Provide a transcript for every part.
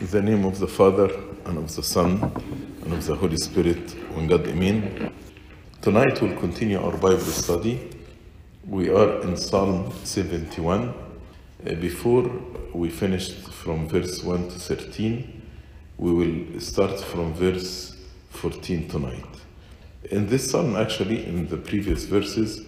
In the name of the Father, and of the Son, and of the Holy Spirit, one God, Amen. Tonight we'll continue our Bible study. We are in Psalm 71. Uh, Before we finished from verse 1 to 13, we will start from verse 14 tonight. In this psalm, actually, in the previous verses,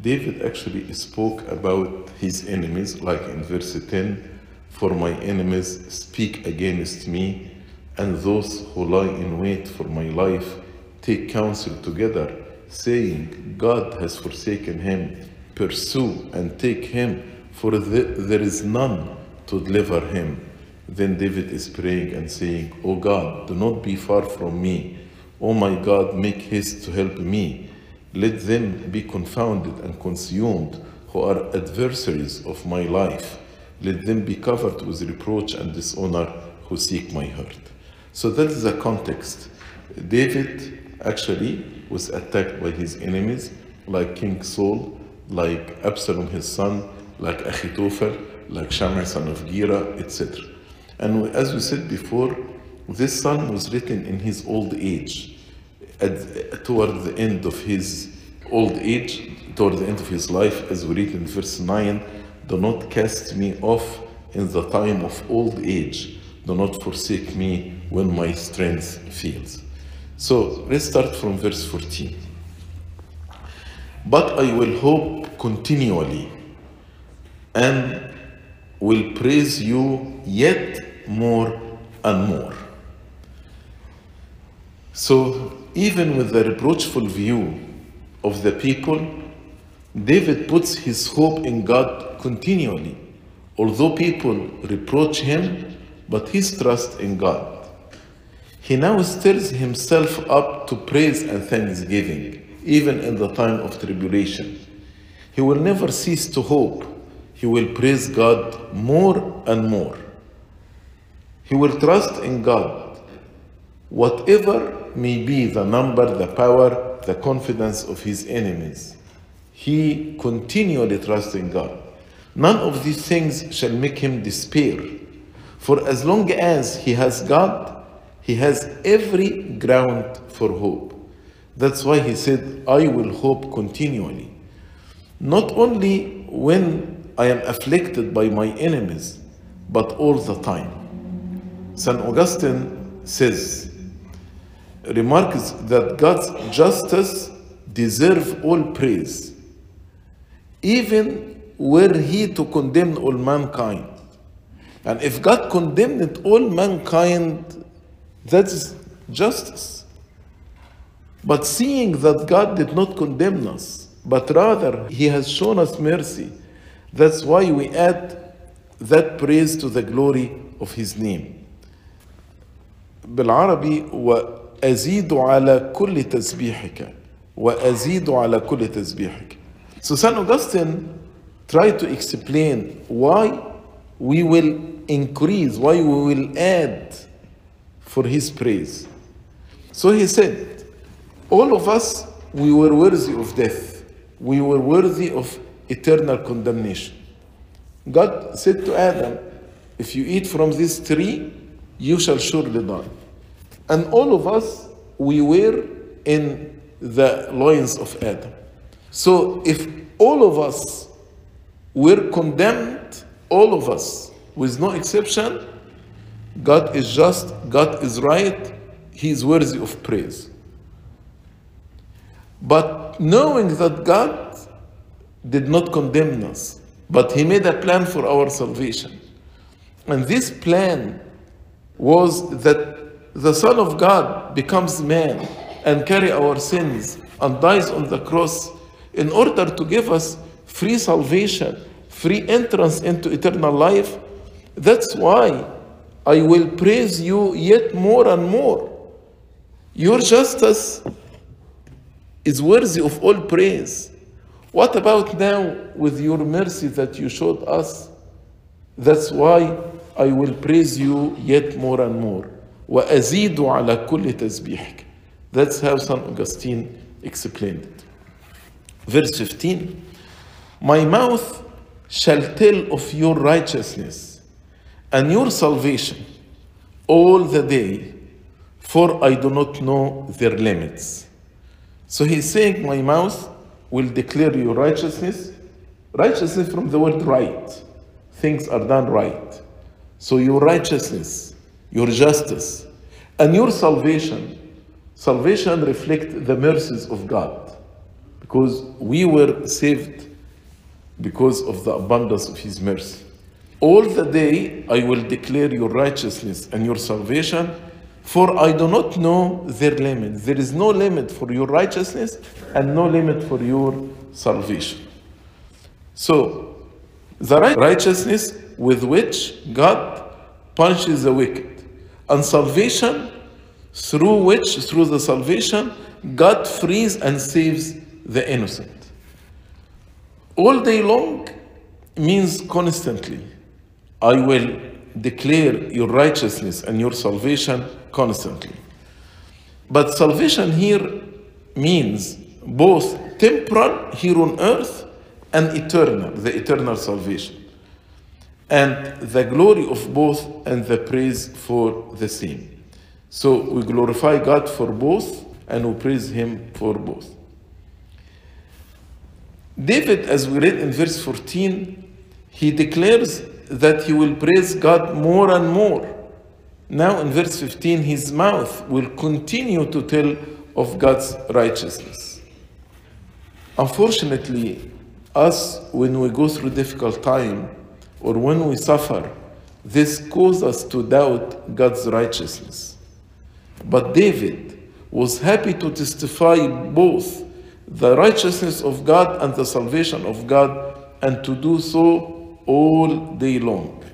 David actually spoke about his enemies, like in verse 10 For my enemies speak against me, and those who lie in wait for my life take counsel together, saying, God has forsaken him. Pursue and take him, for the- there is none to deliver him. Then David is praying and saying, O God, do not be far from me. O my God, make haste to help me. Let them be confounded and consumed who are adversaries of my life. Let them be covered with reproach and dishonor who seek my hurt. So that is the context. David actually was attacked by his enemies, like King Saul, like Absalom his son, like Achitophel, like Shammai son of Gera, etc. And as we said before, this psalm was written in his old age, at, toward the end of his old age, toward the end of his life, as we read in verse 9, do not cast me off in the time of old age, do not forsake me when my strength fails. So let's start from verse 14. But I will hope continually and will praise you yet more and more. So, even with the reproachful view of the people, David puts his hope in God continually. Although people reproach him, but his trust in God. He now stirs himself up to praise and thanksgiving, even in the time of tribulation. He will never cease to hope. He will praise God more and more. He will trust in God. Whatever may be the number, the power, the confidence of his enemies, he continually trusts in God. None of these things shall make him despair. For as long as he has God, he has every ground for hope. That's why he said, I will hope continually. Not only when I am afflicted by my enemies, but all the time. St. Augustine says, remarks that God's justice deserve all praise, even were he to condemn all mankind. And if God condemned all mankind, that's justice. But seeing that God did not condemn us, but rather He has shown us mercy, that's why we add that praise to the glory of His name. بالعربي وأزيد على كل تسبيحك وأزيد على كل تسبيحك. So St. Augustine tried to explain why we will increase, why we will add for his praise. So he said, All of us, we were worthy of death. We were worthy of eternal condemnation. God said to Adam, If you eat from this tree, you shall surely die. And all of us, we were in the loins of Adam. So if all of us were condemned, all of us, with no exception, God is just, God is right, He is worthy of praise. But knowing that God did not condemn us, but He made a plan for our salvation. And this plan was that the Son of God becomes man and carry our sins and dies on the cross in order to give us free salvation, free entrance into eternal life. That's why I will praise you yet more and more. Your justice is worthy of all praise. What about now with your mercy that you showed us? That's why I will praise you yet more and more. وأزيد على كل تسبيحك. That's how St. Augustine explained it. Verse 15 My mouth shall tell of your righteousness and your salvation. all the day, for I do not know their limits. So he's saying, My mouth will declare your righteousness. Righteousness from the word right. Things are done right. So your righteousness, your justice, and your salvation. Salvation reflect the mercies of God. Because we were saved because of the abundance of his mercy. All the day I will declare your righteousness and your salvation, for I do not know their limit. There is no limit for your righteousness and no limit for your salvation. So, the righteousness with which God punishes the wicked, and salvation through which, through the salvation, God frees and saves the innocent. All day long means constantly. I will declare your righteousness and your salvation constantly. But salvation here means both temporal here on earth and eternal, the eternal salvation. And the glory of both and the praise for the same. So we glorify God for both and we praise Him for both. David, as we read in verse 14, he declares that he will praise God more and more. Now, in verse 15, his mouth will continue to tell of God's righteousness. Unfortunately, us, when we go through difficult time or when we suffer, this causes us to doubt God's righteousness. But David was happy to testify both the righteousness of God and the salvation of God, and to do so all day long.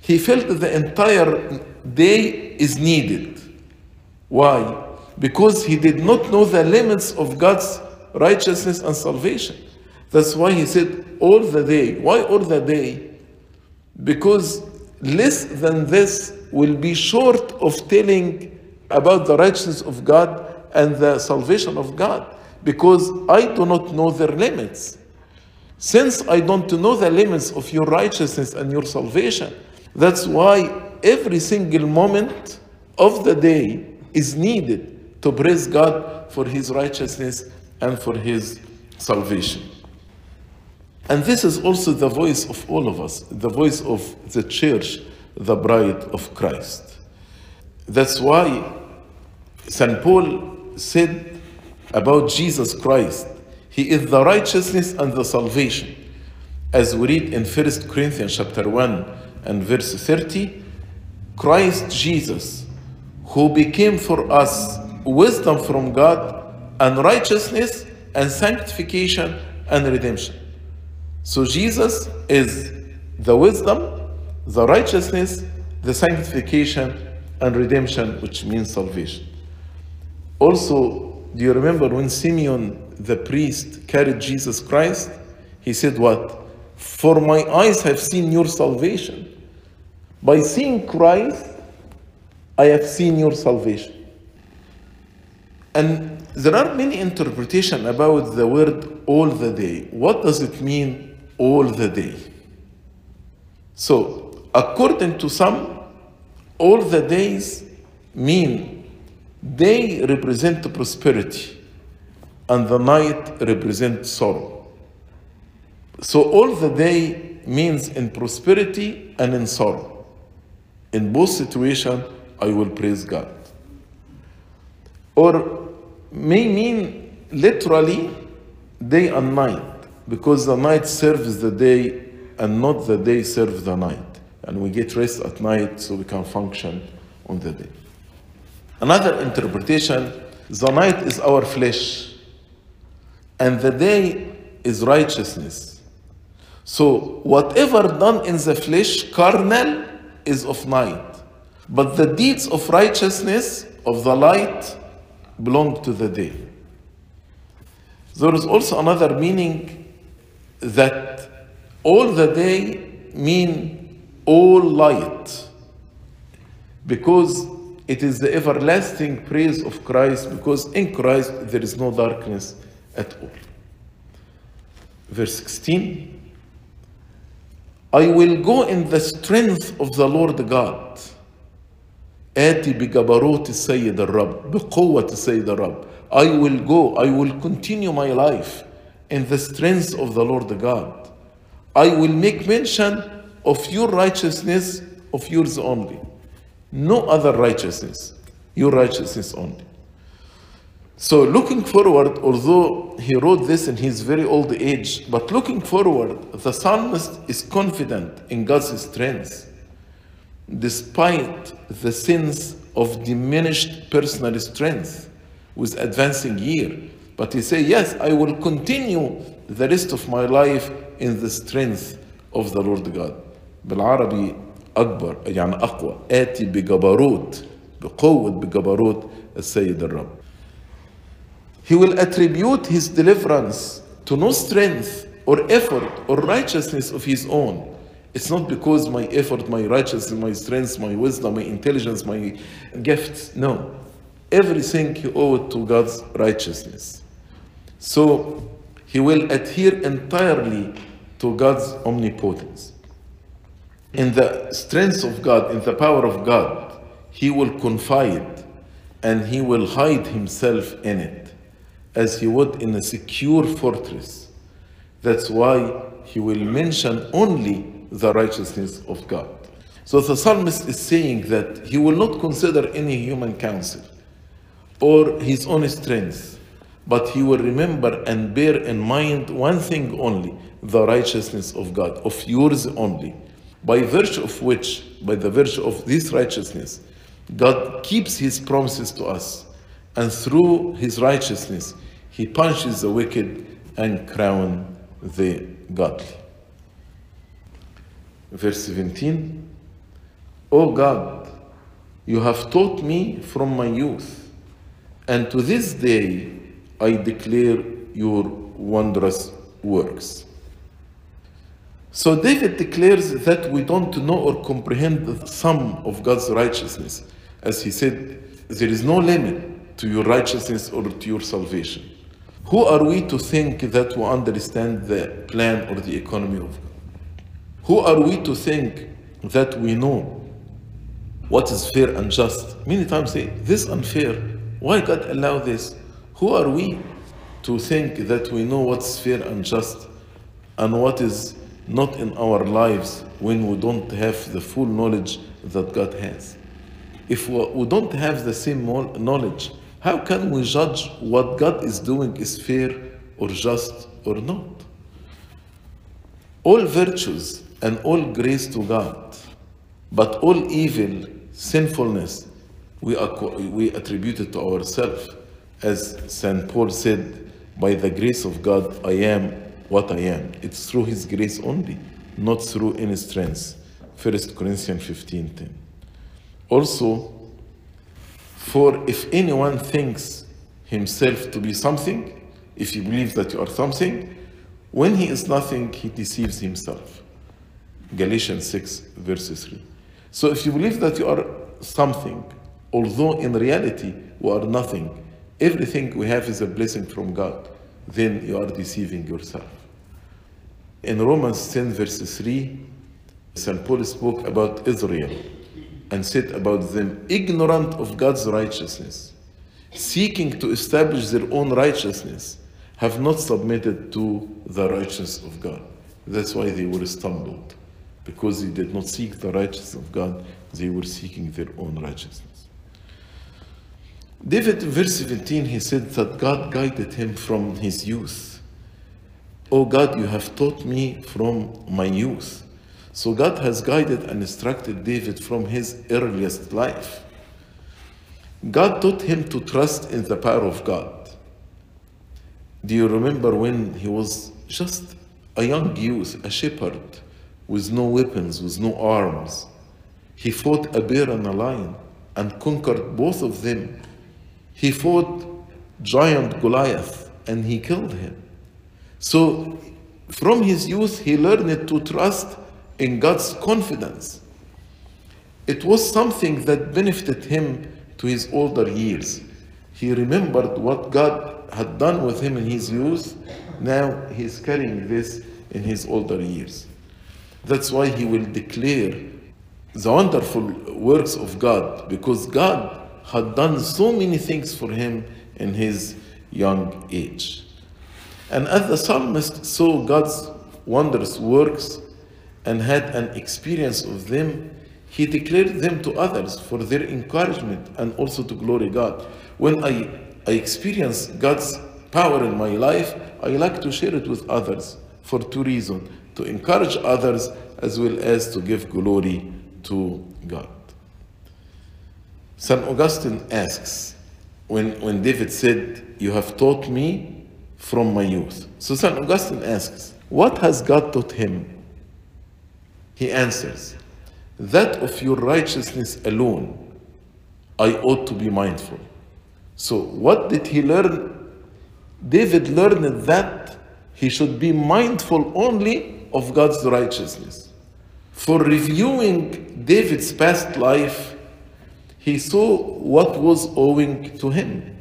He felt that the entire day is needed. Why? Because he did not know the limits of God's righteousness and salvation. That's why he said, all the day. Why all the day? Because less than this will be short of telling about the righteousness of God and the salvation of God because I do not know their limits. Since I don't know the limits of your righteousness and your salvation, that's why every single moment of the day is needed to praise God for his righteousness and for his salvation. And this is also the voice of all of us, the voice of the church, the bride of Christ. That's why St. Paul said about Jesus Christ. He is the righteousness and the salvation. As we read in 1 Corinthians chapter 1 and verse 30, Christ Jesus, who became for us wisdom from God and righteousness and sanctification and redemption. So Jesus is the wisdom, the righteousness, the sanctification and redemption, which means salvation. Also, do you remember when Simeon the priest carried Jesus Christ? He said, What? For my eyes have seen your salvation. By seeing Christ, I have seen your salvation. And there are many interpretations about the word all the day. What does it mean all the day? So, according to some, all the days mean they represent prosperity and the night represents sorrow. So all the day means in prosperity and in sorrow. In both situations, I will praise God. Or may mean literally day and night, because the night serves the day and not the day serves the night. And we get rest at night so we can function on the day. Another interpretation the night is our flesh, and the day is righteousness. So, whatever done in the flesh, carnal, is of night. But the deeds of righteousness, of the light, belong to the day. There is also another meaning that all the day mean all light. Because it is the everlasting praise of Christ because in Christ there is no darkness at all. Verse 16 I will go in the strength of the Lord God. آتي بجبروت السيد الرب بقوة السيد الرب I will go I will continue my life in the strength of the Lord God I will make mention of your righteousness of yours only no other righteousness your righteousness only so looking forward, although he wrote this in his very old age, but looking forward, the psalmist is confident in God's strength, despite the sense of diminished personal strength with advancing year. But he say, yes, I will continue the rest of my life in the strength of the Lord God. بالعربي أكبر يعني أقوى آتي بجبروت بقوة بجبروت السيد الرب he will attribute his deliverance to no strength or effort or righteousness of his own. It's not because my effort, my righteousness, my strength, my wisdom, my intelligence, my gifts. No. Everything he owed to God's righteousness. So he will adhere entirely to God's omnipotence. In the strength of God, in the power of God, he will confide and he will hide himself in it as he would in a secure fortress. That's why he will mention only the righteousness of God. So the psalmist is saying that he will not consider any human counsel or his own strength, but he will remember and bear in mind one thing only the righteousness of God, of yours only, by virtue of which, by the virtue of this righteousness, God keeps his promises to us, and through his righteousness, he punishes the wicked and crown the godly. Verse 17 O God, you have taught me from my youth, and to this day I declare your wondrous works. So David declares that we don't know or comprehend the sum of God's righteousness. As he said, there is no limit to your righteousness or to your salvation. Who are we to think that we understand the plan or the economy of God? Who are we to think that we know what is fair and just? Many times say, this unfair. Why God allow this? Who are we to think that we know what's fair and just and what is not in our lives when we don't have the full knowledge that God has? If we don't have the same knowledge, how can we judge what God is doing is fair or just or not? All virtues and all grace to God, but all evil, sinfulness, we, we attribute it to ourselves. As St. Paul said, by the grace of God, I am what I am. It's through His grace only, not through any strength. 1 Corinthians 15 10. Also, for if anyone thinks himself to be something, if he believes that you are something, when he is nothing, he deceives himself. Galatians 6, verse 3. So if you believe that you are something, although in reality we are nothing, everything we have is a blessing from God, then you are deceiving yourself. In Romans 10, verse 3, St. Paul spoke about Israel and said about them, ignorant of God's righteousness, seeking to establish their own righteousness, have not submitted to the righteousness of God. That's why they were stumbled, because they did not seek the righteousness of God, they were seeking their own righteousness. David, verse 17, he said that God guided him from his youth. Oh God, you have taught me from my youth. So God has guided and instructed David from his earliest life. God taught him to trust in the power of God. Do you remember when he was just a young youth, a shepherd, with no weapons, with no arms? He fought a bear and a lion and conquered both of them. He fought giant Goliath and he killed him. So from his youth, he learned to trust in God's confidence. It was something that benefited him to his older years. He remembered what God had done with him in his youth. Now he is carrying this in his older years. That's why he will declare the wonderful works of God because God had done so many things for him in his young age. And as the psalmist saw God's wondrous works and had an experience of them, he declared them to others for their encouragement and also to glory God. When I, I experience God's power in my life, I like to share it with others for two reasons to encourage others as well as to give glory to God. St. Augustine asks, when, when David said, You have taught me from my youth. So St. Augustine asks, What has God taught him? He answers, That of your righteousness alone I ought to be mindful. So, what did he learn? David learned that he should be mindful only of God's righteousness. For reviewing David's past life, he saw what was owing to him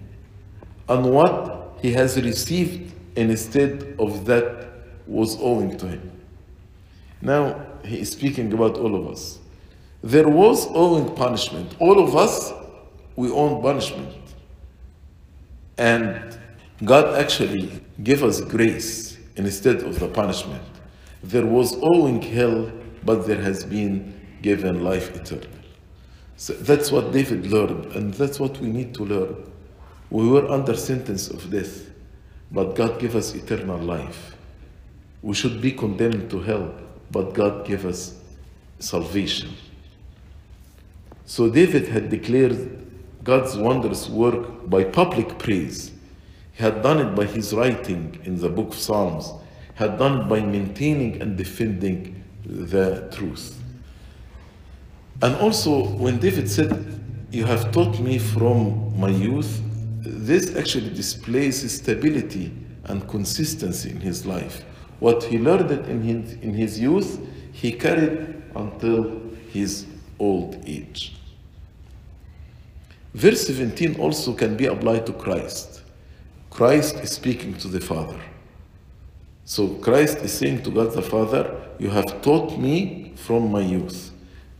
and what he has received instead of that was owing to him. Now, he is speaking about all of us. There was owing punishment. All of us, we own punishment. And God actually gave us grace instead of the punishment. There was owing hell, but there has been given life eternal. So that's what David learned, and that's what we need to learn. We were under sentence of death, but God gave us eternal life. We should be condemned to hell, but God gave us salvation. So David had declared God's wondrous work by public praise. He had done it by his writing in the book of Psalms, he had done it by maintaining and defending the truth. And also, when David said, You have taught me from my youth, this actually displays stability and consistency in his life. What he learned in his, in his youth, he carried until his old age. Verse 17 also can be applied to Christ. Christ is speaking to the Father. So Christ is saying to God the Father, You have taught me from my youth,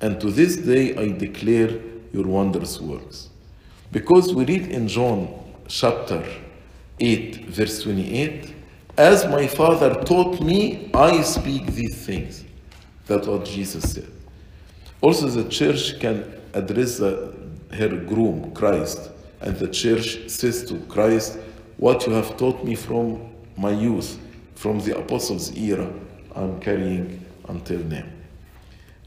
and to this day I declare your wondrous works. Because we read in John chapter 8, verse 28, As my Father taught me, I speak these things. That's what Jesus said. Also, the church can address the, her groom, Christ, and the church says to Christ, What you have taught me from my youth, from the apostles' era, I'm carrying until now.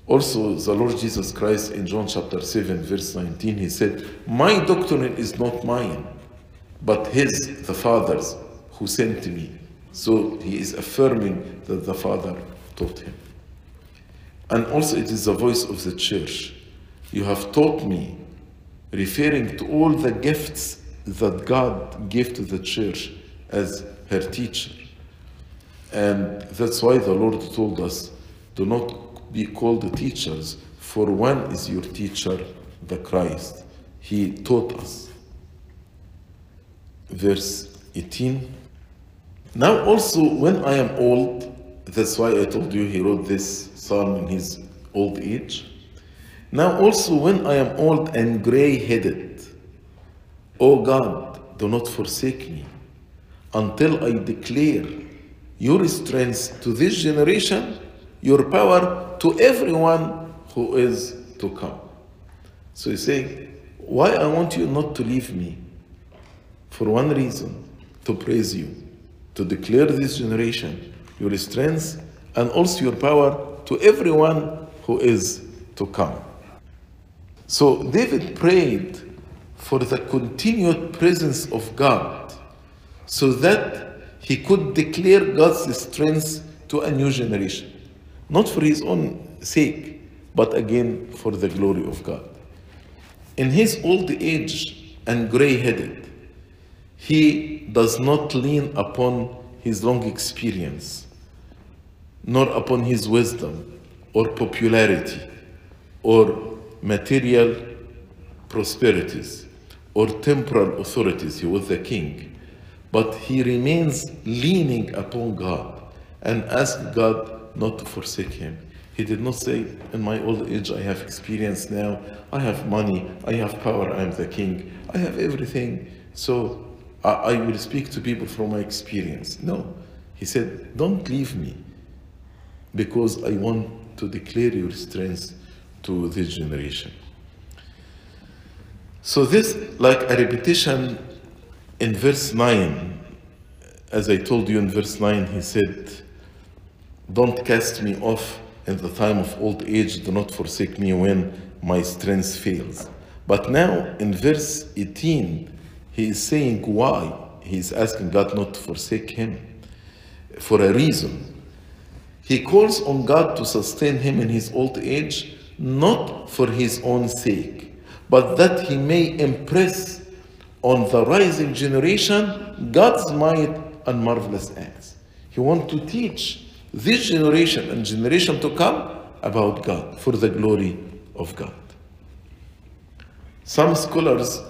Also, the Lord Jesus Christ in John chapter 7, verse 19, he said, My doctrine is not mine, but his, the Father's, who sent me. So he is affirming that the Father taught him. And also, it is the voice of the church. You have taught me, referring to all the gifts that God gave to the church as her teacher. And that's why the Lord told us do not be called teachers, for one is your teacher, the Christ. He taught us. Verse 18. Now, also, when I am old, that's why I told you he wrote this psalm in his old age. Now, also, when I am old and gray headed, O God, do not forsake me until I declare your strength to this generation, your power to everyone who is to come. So he's saying, Why I want you not to leave me? For one reason, to praise you, to declare this generation your strength and also your power to everyone who is to come. So David prayed for the continued presence of God so that he could declare God's strength to a new generation, not for his own sake, but again for the glory of God. In his old age and gray headed, he does not lean upon his long experience, nor upon his wisdom or popularity or material prosperities or temporal authorities. He was the king. But he remains leaning upon God and asks God not to forsake him. He did not say, In my old age, I have experience now, I have money, I have power, I am the king, I have everything, so I, I will speak to people from my experience. No. He said, Don't leave me because I want to declare your strength to this generation. So, this, like a repetition in verse 9, as I told you in verse 9, he said, Don't cast me off in the time of old age, do not forsake me when my strength fails. But now in verse 18, he is saying why. He is asking God not to forsake him for a reason. He calls on God to sustain him in his old age, not for his own sake, but that he may impress on the rising generation God's might and marvelous acts. He wants to teach this generation and generation to come about God for the glory of God. Some scholars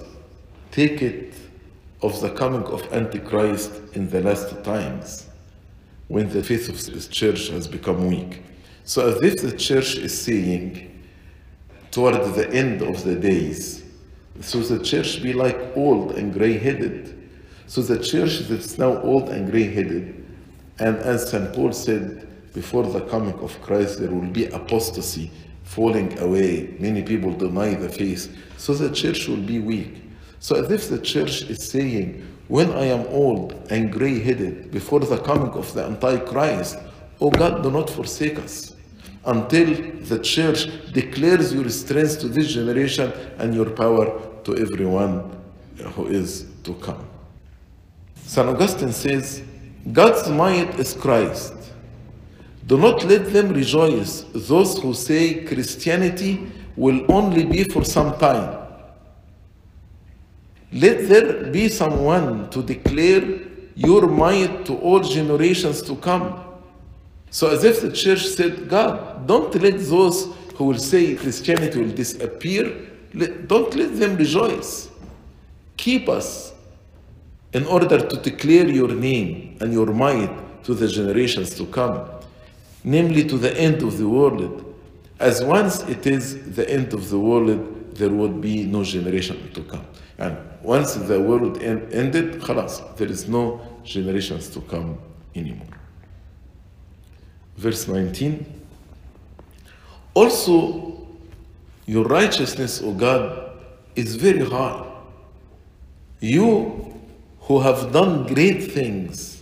take it of the coming of Antichrist in the last times when the faith of the church has become weak. So as if the church is saying toward the end of the days, so the church be like old and gray-headed. So the church that's now old and gray-headed, and as St. Paul said, before the coming of Christ, there will be apostasy, falling away. Many people deny the faith. So the church will be weak. So as if the church is saying, when I am old and gray headed before the coming of the Antichrist, oh God, do not forsake us until the church declares your strength to this generation and your power to everyone who is to come. St. Augustine says, God's might is Christ. Do not let them rejoice, those who say Christianity will only be for some time. Let there be someone to declare your might to all generations to come. So, as if the church said, God, don't let those who will say Christianity will disappear, don't let them rejoice. Keep us in order to declare your name and your might to the generations to come, namely to the end of the world. As once it is the end of the world, there would be no generation to come. And once the world en- ended, khalas, there is no generations to come anymore. Verse 19. Also, your righteousness, O God, is very high. You who have done great things,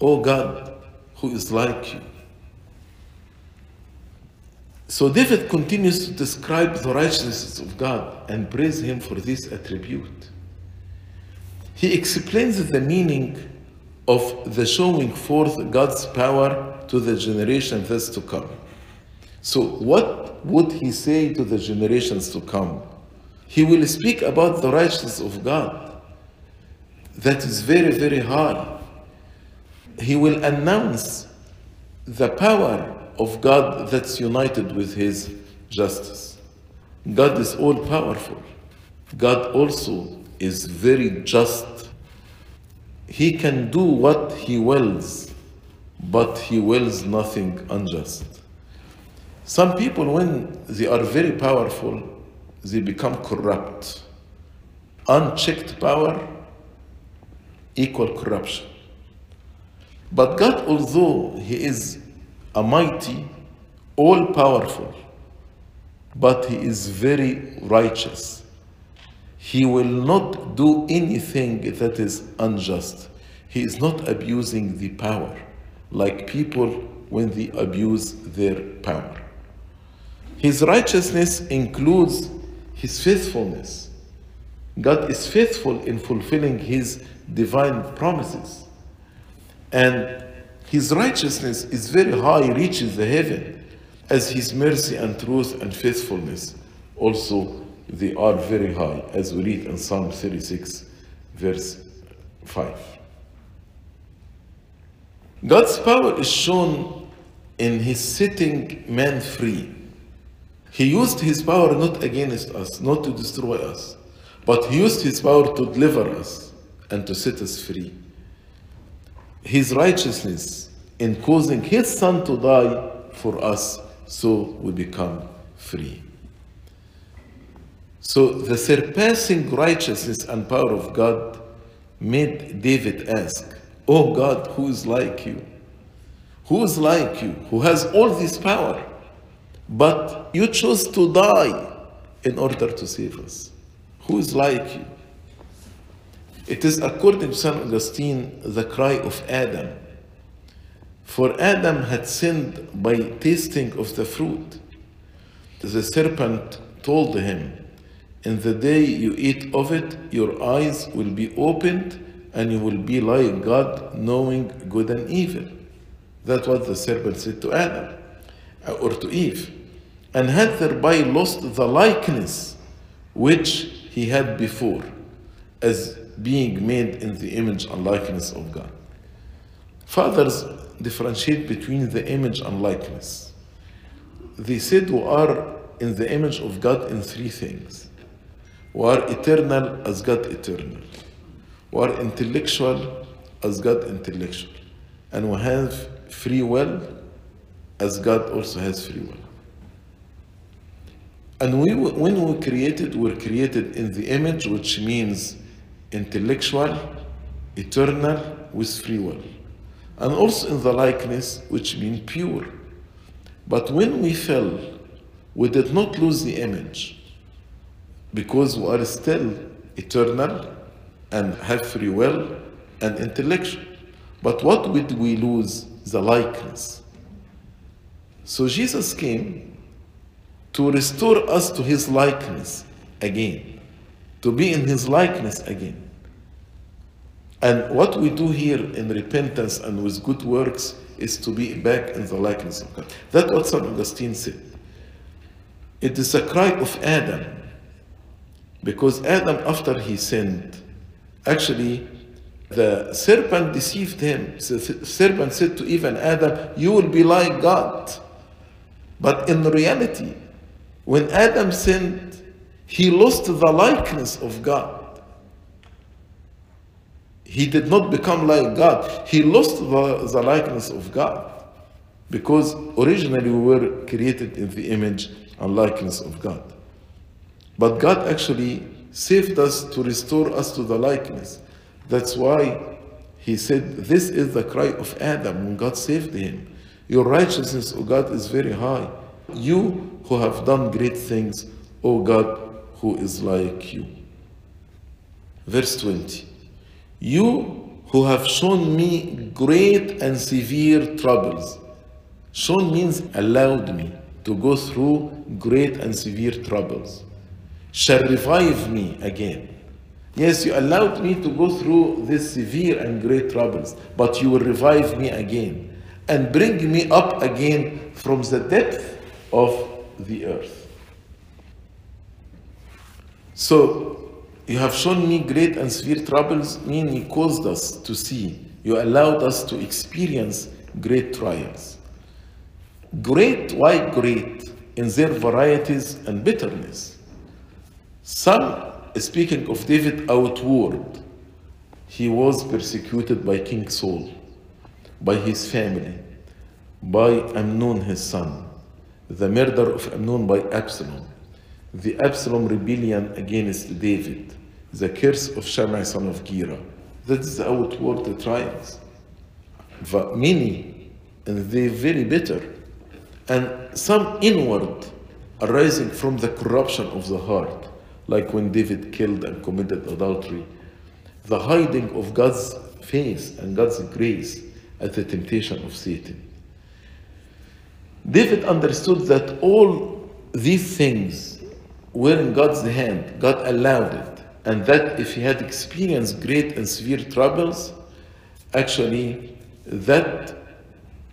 O God, who is like you. So David continues to describe the righteousness of God and praise him for this attribute. He explains the meaning of the showing forth God's power to the generation that's to come. So, what would he say to the generations to come? He will speak about the righteousness of God that is very, very high. He will announce the power of God that's united with His justice. God is all powerful. God also is very just. He can do what He wills, but He wills nothing unjust. Some people, when they are very powerful, they become corrupt. Unchecked power equal corruption. But God, although He is a mighty, all powerful, but He is very righteous. He will not do anything that is unjust. He is not abusing the power like people when they abuse their power. His righteousness includes His faithfulness. God is faithful in fulfilling His divine promises. And his righteousness is very high, reaches the heaven, as his mercy and truth and faithfulness also they are very high, as we read in Psalm 36, verse 5. God's power is shown in his setting man free. He used his power not against us, not to destroy us, but he used his power to deliver us and to set us free. His righteousness in causing his son to die for us so we become free. So the surpassing righteousness and power of God made David ask, Oh God, who is like you? Who is like you, who has all this power? But you chose to die in order to save us. Who is like you? It is according to St. Augustine the cry of Adam. For Adam had sinned by tasting of the fruit. The serpent told him, In the day you eat of it, your eyes will be opened and you will be like God, knowing good and evil. That was the serpent said to Adam uh, or to Eve. And had thereby lost the likeness which he had before as being made in the image and likeness of God. Fathers differentiate between the image and likeness. They said we are in the image of God in three things. We are eternal as God eternal. We are intellectual as God intellectual. And we have free will as God also has free will. And we, when we created, we're created in the image, which means intellectual, eternal, with free will. And also in the likeness, which means pure. But when we fell, we did not lose the image because we are still eternal and have free will and intellectual. But what did we lose? The likeness. So Jesus came to restore us to his likeness again, to be in his likeness again. And what we do here in repentance and with good works is to be back in the likeness of God. That's what St. Augustine said. It is a cry of Adam. Because Adam, after he sinned, actually, the serpent deceived him. The serpent said to Eve and Adam, You will be like God. But in reality, when Adam sinned, he lost the likeness of God. He did not become like God. He lost the, the likeness of God. Because originally we were created in the image and likeness of God. But God actually saved us to restore us to the likeness. That's why he said, This is the cry of Adam when God saved him. Your righteousness, O God, is very high. You who have done great things, O God, who is like you. Verse 20 You who have shown me great and severe troubles. Shown means allowed me to go through great and severe troubles. Shall revive me again. Yes, you allowed me to go through these severe and great troubles, but you will revive me again and bring me up again from the depth of the earth. So, you have shown me great and severe troubles, meaning you caused us to see. You allowed us to experience great trials. Great, why great? In their varieties and bitterness. Some, speaking of David outward, he was persecuted by King Saul, by his family, by Amnon his son, the murder of Amnon by Absalom, the Absalom rebellion against David, the curse of Shammai son of Gera. That is the outward trials. But many, and they very bitter, and some inward, arising from the corruption of the heart, like when David killed and committed adultery, the hiding of God's face and God's grace at the temptation of Satan. David understood that all these things were in God's hand, God allowed it, and that if he had experienced great and severe troubles, actually that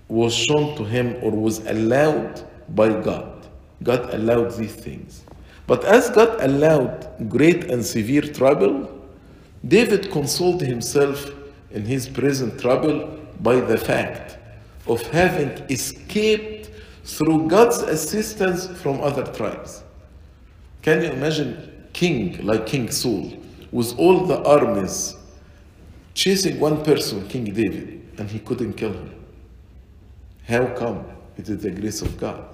was shown to him or was allowed by God. God allowed these things. But as God allowed great and severe trouble, David consoled himself in his present trouble by the fact of having escaped through God's assistance from other tribes. Can you imagine king like King Saul with all the armies chasing one person, King David, and he couldn't kill him? How come? It is the grace of God.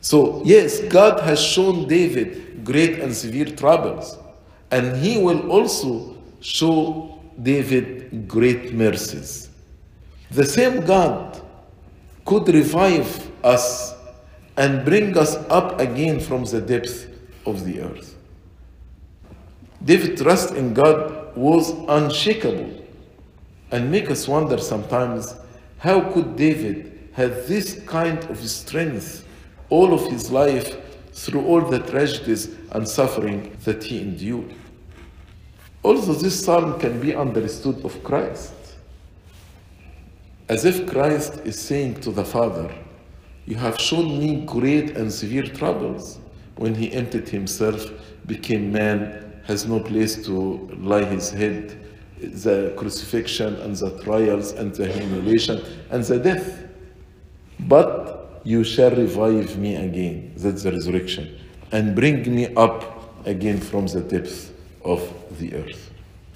So, yes, God has shown David great and severe troubles, and he will also show David great mercies. The same God could revive us and bring us up again from the depth of the earth. David's trust in God was unshakable and make us wonder sometimes how could David have this kind of strength all of his life through all the tragedies and suffering that he endured. Also, this psalm can be understood of Christ. As if Christ is saying to the Father, You have shown me great and severe troubles when he emptied himself, became man, has no place to lie his head, the crucifixion and the trials and the humiliation and the death. But you shall revive me again, that's the resurrection, and bring me up again from the depths of the earth.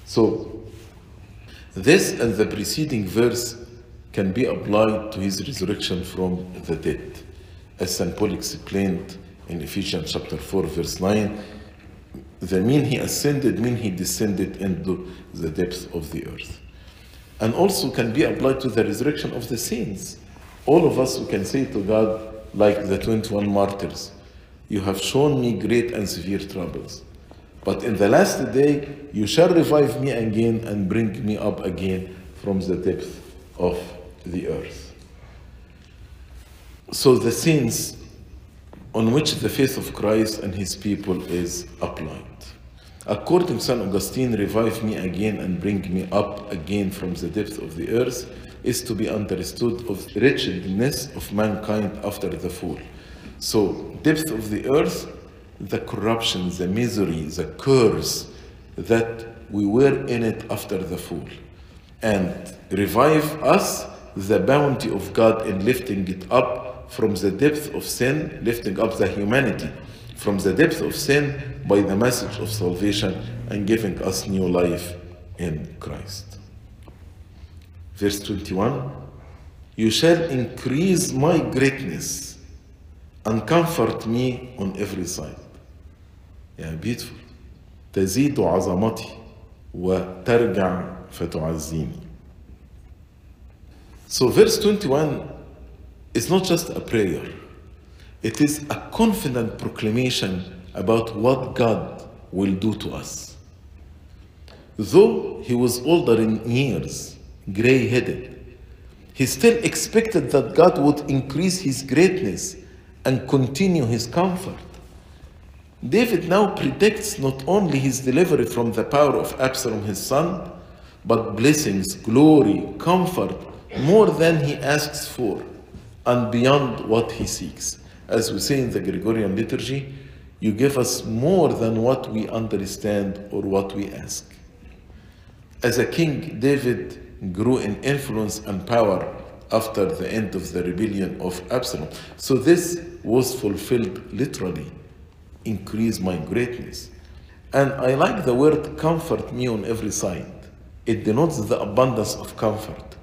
So, this and the preceding verse can be applied to his resurrection from the dead. As St. Paul explained in Ephesians chapter 4, verse 9, the mean he ascended mean he descended into the depths of the earth. And also can be applied to the resurrection of the saints. All of us, we can say to God, like the 21 martyrs, You have shown me great and severe troubles. But in the last day, you shall revive me again and bring me up again from the depth of the earth. So the sins on which the faith of Christ and his people is applied. According to St. Augustine, revive me again and bring me up again from the depth of the earth is to be understood of wretchedness of mankind after the fall. So, depth of the earth, the corruption, the misery, the curse that we were in it after the fall. And revive us, the bounty of God in lifting it up from the depth of sin, lifting up the humanity from the depth of sin by the message of salvation and giving us new life in Christ. Verse 21 You shall increase my greatness and comfort me on every side. Yeah, beautiful. تزيد عظمتي وترجع فتعزيني. So verse 21 is not just a prayer. It is a confident proclamation about what God will do to us. Though he was older in years, gray headed, he still expected that God would increase his greatness and continue his comfort. David now predicts not only his delivery from the power of Absalom his son, but blessings, glory, comfort, more than he asks for and beyond what he seeks. As we say in the Gregorian liturgy, you give us more than what we understand or what we ask. As a king, David grew in influence and power after the end of the rebellion of Absalom. So this was fulfilled literally. Increase my greatness. And I like the word comfort me on every side. It denotes the abundance of comfort,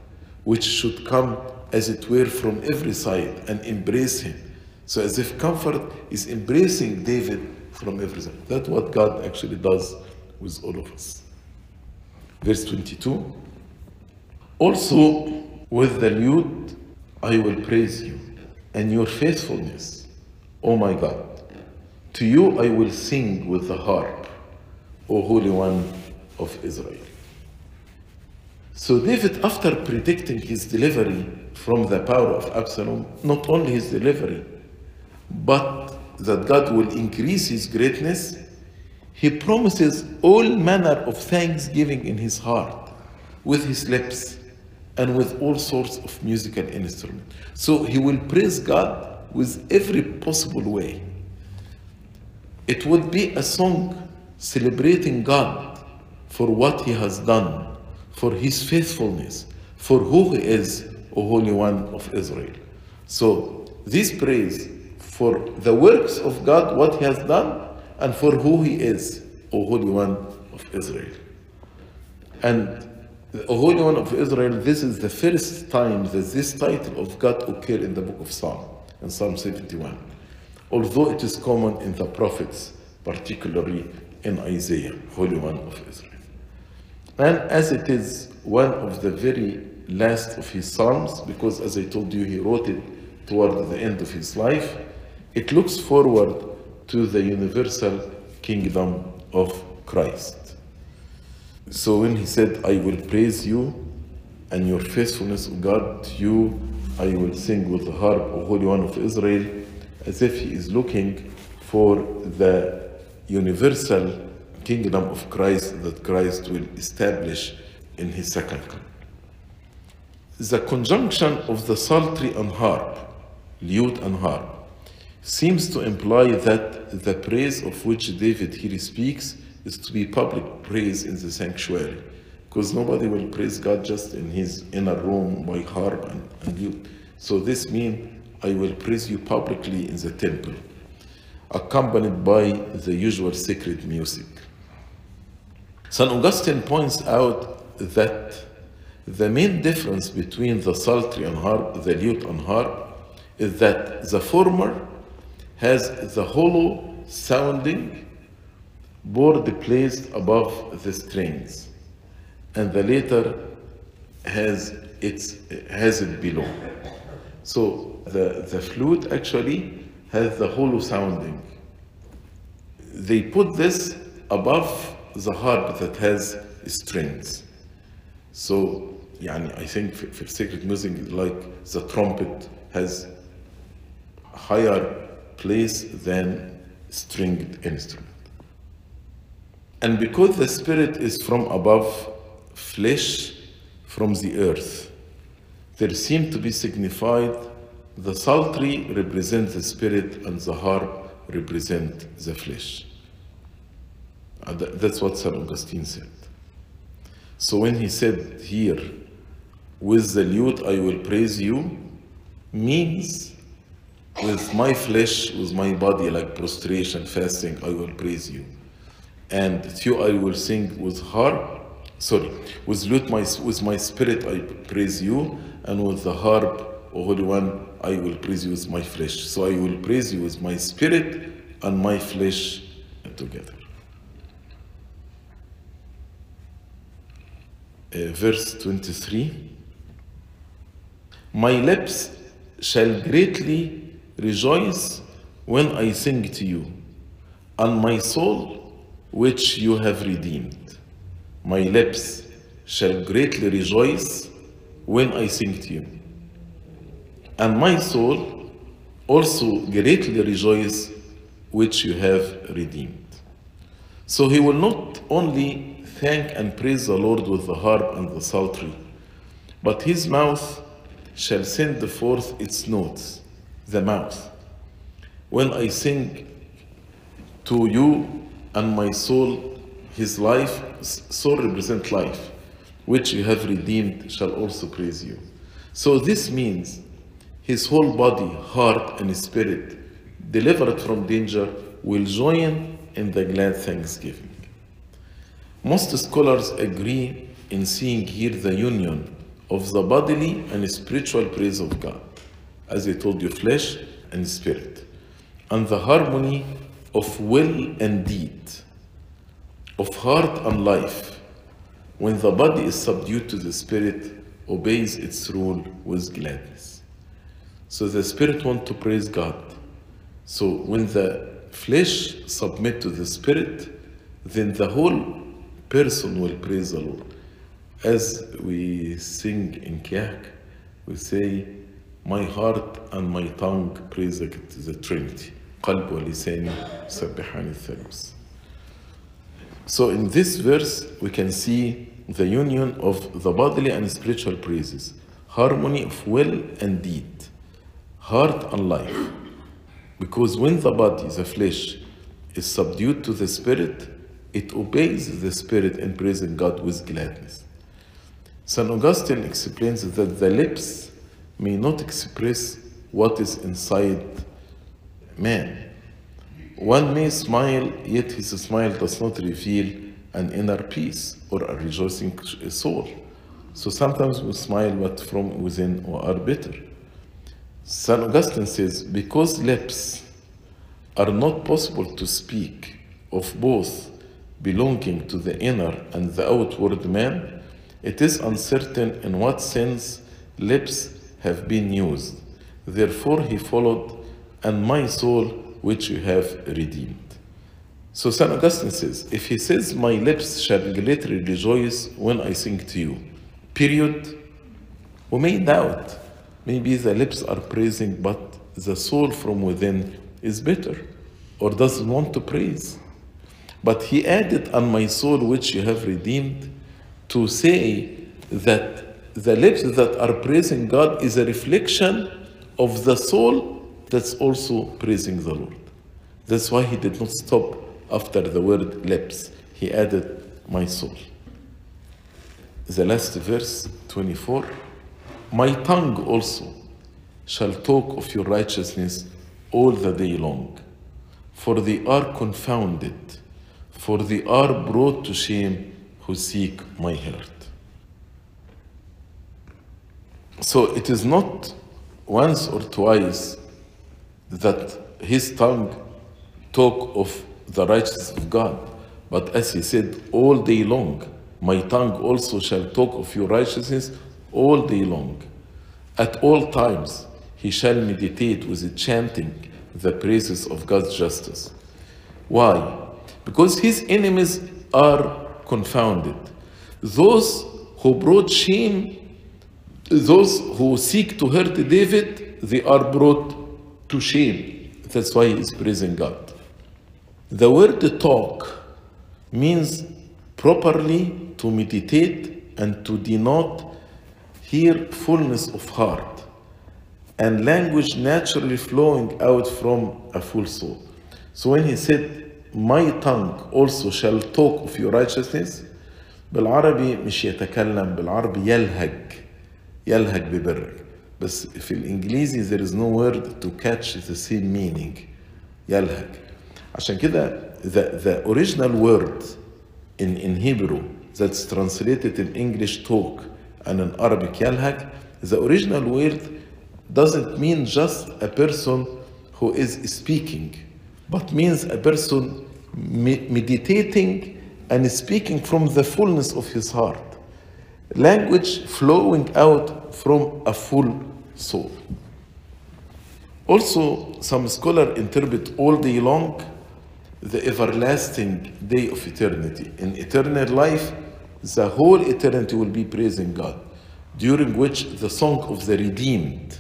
which should come as it were from every side and embrace him. So as if comfort is embracing David from every side. That's what God actually does with all of us. Verse 22. Also with the lute I will praise you and your faithfulness, O my God. To you I will sing with the harp, O Holy One of Israel. So David, after predicting his delivery from the power of Absalom, not only his delivery, but that God will increase his greatness, he promises all manner of thanksgiving in his heart, with his lips, and with all sorts of musical instruments. So he will praise God with every possible way. It would be a song celebrating God for what he has done, for his faithfulness, for who he is, Holy One of Israel. So this praise for the works of God, what He has done, and for who He is, O Holy One of Israel. And O Holy One of Israel, this is the first time that this title of God occur in the book of Psalm, in Psalm 71. although it is common in the prophets, particularly in Isaiah, Holy One of Israel. And as it is one of the very last of his psalms, because as I told you, he wrote it toward the end of his life, it looks forward to the universal kingdom of Christ. So when he said, I will praise you and your faithfulness, O God, to you I will sing with the harp, O Holy One of Israel, as if he is looking for the universal kingdom of Christ that Christ will establish in his second coming. The conjunction of the psaltery and harp, lute and harp, seems to imply that the praise of which David here speaks is to be public praise in the sanctuary. Because nobody will praise God just in his inner room by harp and, and lute. So this means I will praise you publicly in the temple, accompanied by the usual sacred music. St. Augustine points out that the main difference between the psaltery and harp, the lute and harp, is that the former has the hollow sounding board placed above the strings, and the later has its has it below. So the, the flute actually has the hollow sounding. They put this above the harp that has strings. So يعني I think في, في sacred music like the trumpet has higher place than stringed instrument. And because the spirit is from above, flesh from the earth, there seem to be signified the psaltery represent the spirit and the harp represent the flesh. Uh, that- That's what St. Augustine said. So when he said here, with the lute I will praise you, means with my flesh, with my body, like prostration, fasting, I will praise you. And you I will sing with harp, sorry, with lute, my, with my spirit I praise you, and with the harp, O Holy One, I will praise you with my flesh. So I will praise you with my spirit and my flesh together. Uh, verse 23 My lips shall greatly rejoice when I sing to you, and my soul which you have redeemed. My lips shall greatly rejoice when I sing to you, and my soul also greatly rejoice which you have redeemed. So he will not only thank and praise the Lord with the harp and the psaltery, but his mouth shall send forth its notes, the mouth. When I sing to you and my soul, his life, soul represent life, which you have redeemed, shall also praise you. So this means his whole body, heart, and spirit, delivered from danger, will join in the glad thanksgiving. Most scholars agree in seeing here the union of the bodily and spiritual praise of God, as I told you, flesh and spirit, and the harmony of will and deed, of heart and life, when the body is subdued to the spirit, obeys its rule with gladness. So the spirit want to praise God. So when the flesh submit to the spirit, then the whole person will praise the Lord. As we sing in Kyak, we say, My heart and my tongue praise the the Trinity. قلب ولساني سبحان الثالوث. So in this verse, we can see the union of the bodily and spiritual praises, harmony of will and deed, heart and life. Because when the body, the flesh, is subdued to the spirit, it obeys the spirit in praising God with gladness. St. Augustine explains that the lips may not express what is inside man. One may smile, yet his smile does not reveal an inner peace or a rejoicing soul. So sometimes we smile, but from within we are bitter. St. Augustine says, because lips are not possible to speak of both belonging to the inner and the outward man, it is uncertain in what sense lips have been used. Therefore, he followed, and my soul which you have redeemed. So St. Augustine says, if he says, My lips shall greatly rejoice when I sing to you, period, we may doubt. Maybe the lips are praising, but the soul from within is bitter or doesn't want to praise. But he added, and my soul which you have redeemed, to say that the lips that are praising God is a reflection of the soul that's also praising the Lord. That's why he did not stop after the word lips. He added, My soul. The last verse, 24 My tongue also shall talk of your righteousness all the day long, for they are confounded, for they are brought to shame who seek my heart. So it is not once or twice that his tongue talk of the righteousness of God, but as he said, all day long, my tongue also shall talk of your righteousness all day long. At all times, he shall meditate with chanting the praises of God's justice. Why? Because his enemies are confounded. Those who brought shame those who seek to hurt David, they are brought to shame. That's why he is praising God. The word talk means properly to meditate and to denote here fullness of heart and language naturally flowing out from a full soul. So when he said, My tongue also shall talk of your righteousness, بالعربي مش يتكلم بالعربي يلهج يلهج ببرك بس في الانجليزي there is no word to catch the same meaning يلهج عشان كده the, the original word in, in Hebrew that's translated in English talk and in Arabic يلهج the original word doesn't mean just a person who is speaking but means a person me- meditating and speaking from the fullness of his heart language flowing out from a full soul. Also, some scholars interpret all day long the everlasting day of eternity. In eternal life, the whole eternity will be praising God, during which the song of the redeemed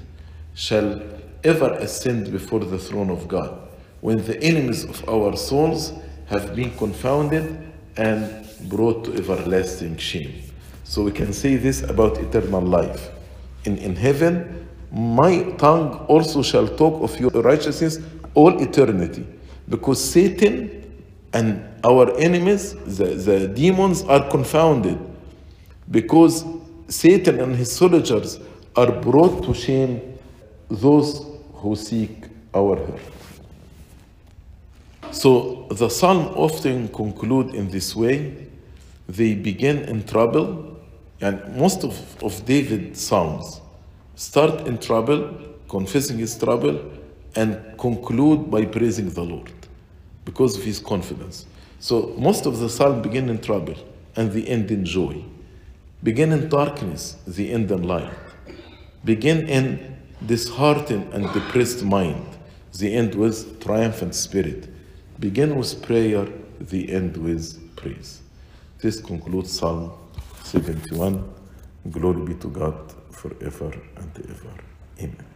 shall ever ascend before the throne of God, when the enemies of our souls have been confounded and brought to everlasting shame. So we can say this about eternal life. In, in heaven, my tongue also shall talk of your righteousness all eternity. Because Satan and our enemies, the, the demons, are confounded. Because Satan and his soldiers are brought to shame those who seek our hurt. So the psalm often conclude in this way. They begin in trouble, and most of, of David's psalms start in trouble, confessing his trouble, and conclude by praising the Lord because of his confidence. So most of the psalm begin in trouble and they end in joy. Begin in darkness, they end in light. Begin in disheartened and depressed mind, they end with triumphant spirit. Begin with prayer, they end with praise. This concludes Psalm 71. Glory be to God forever and ever. Amen.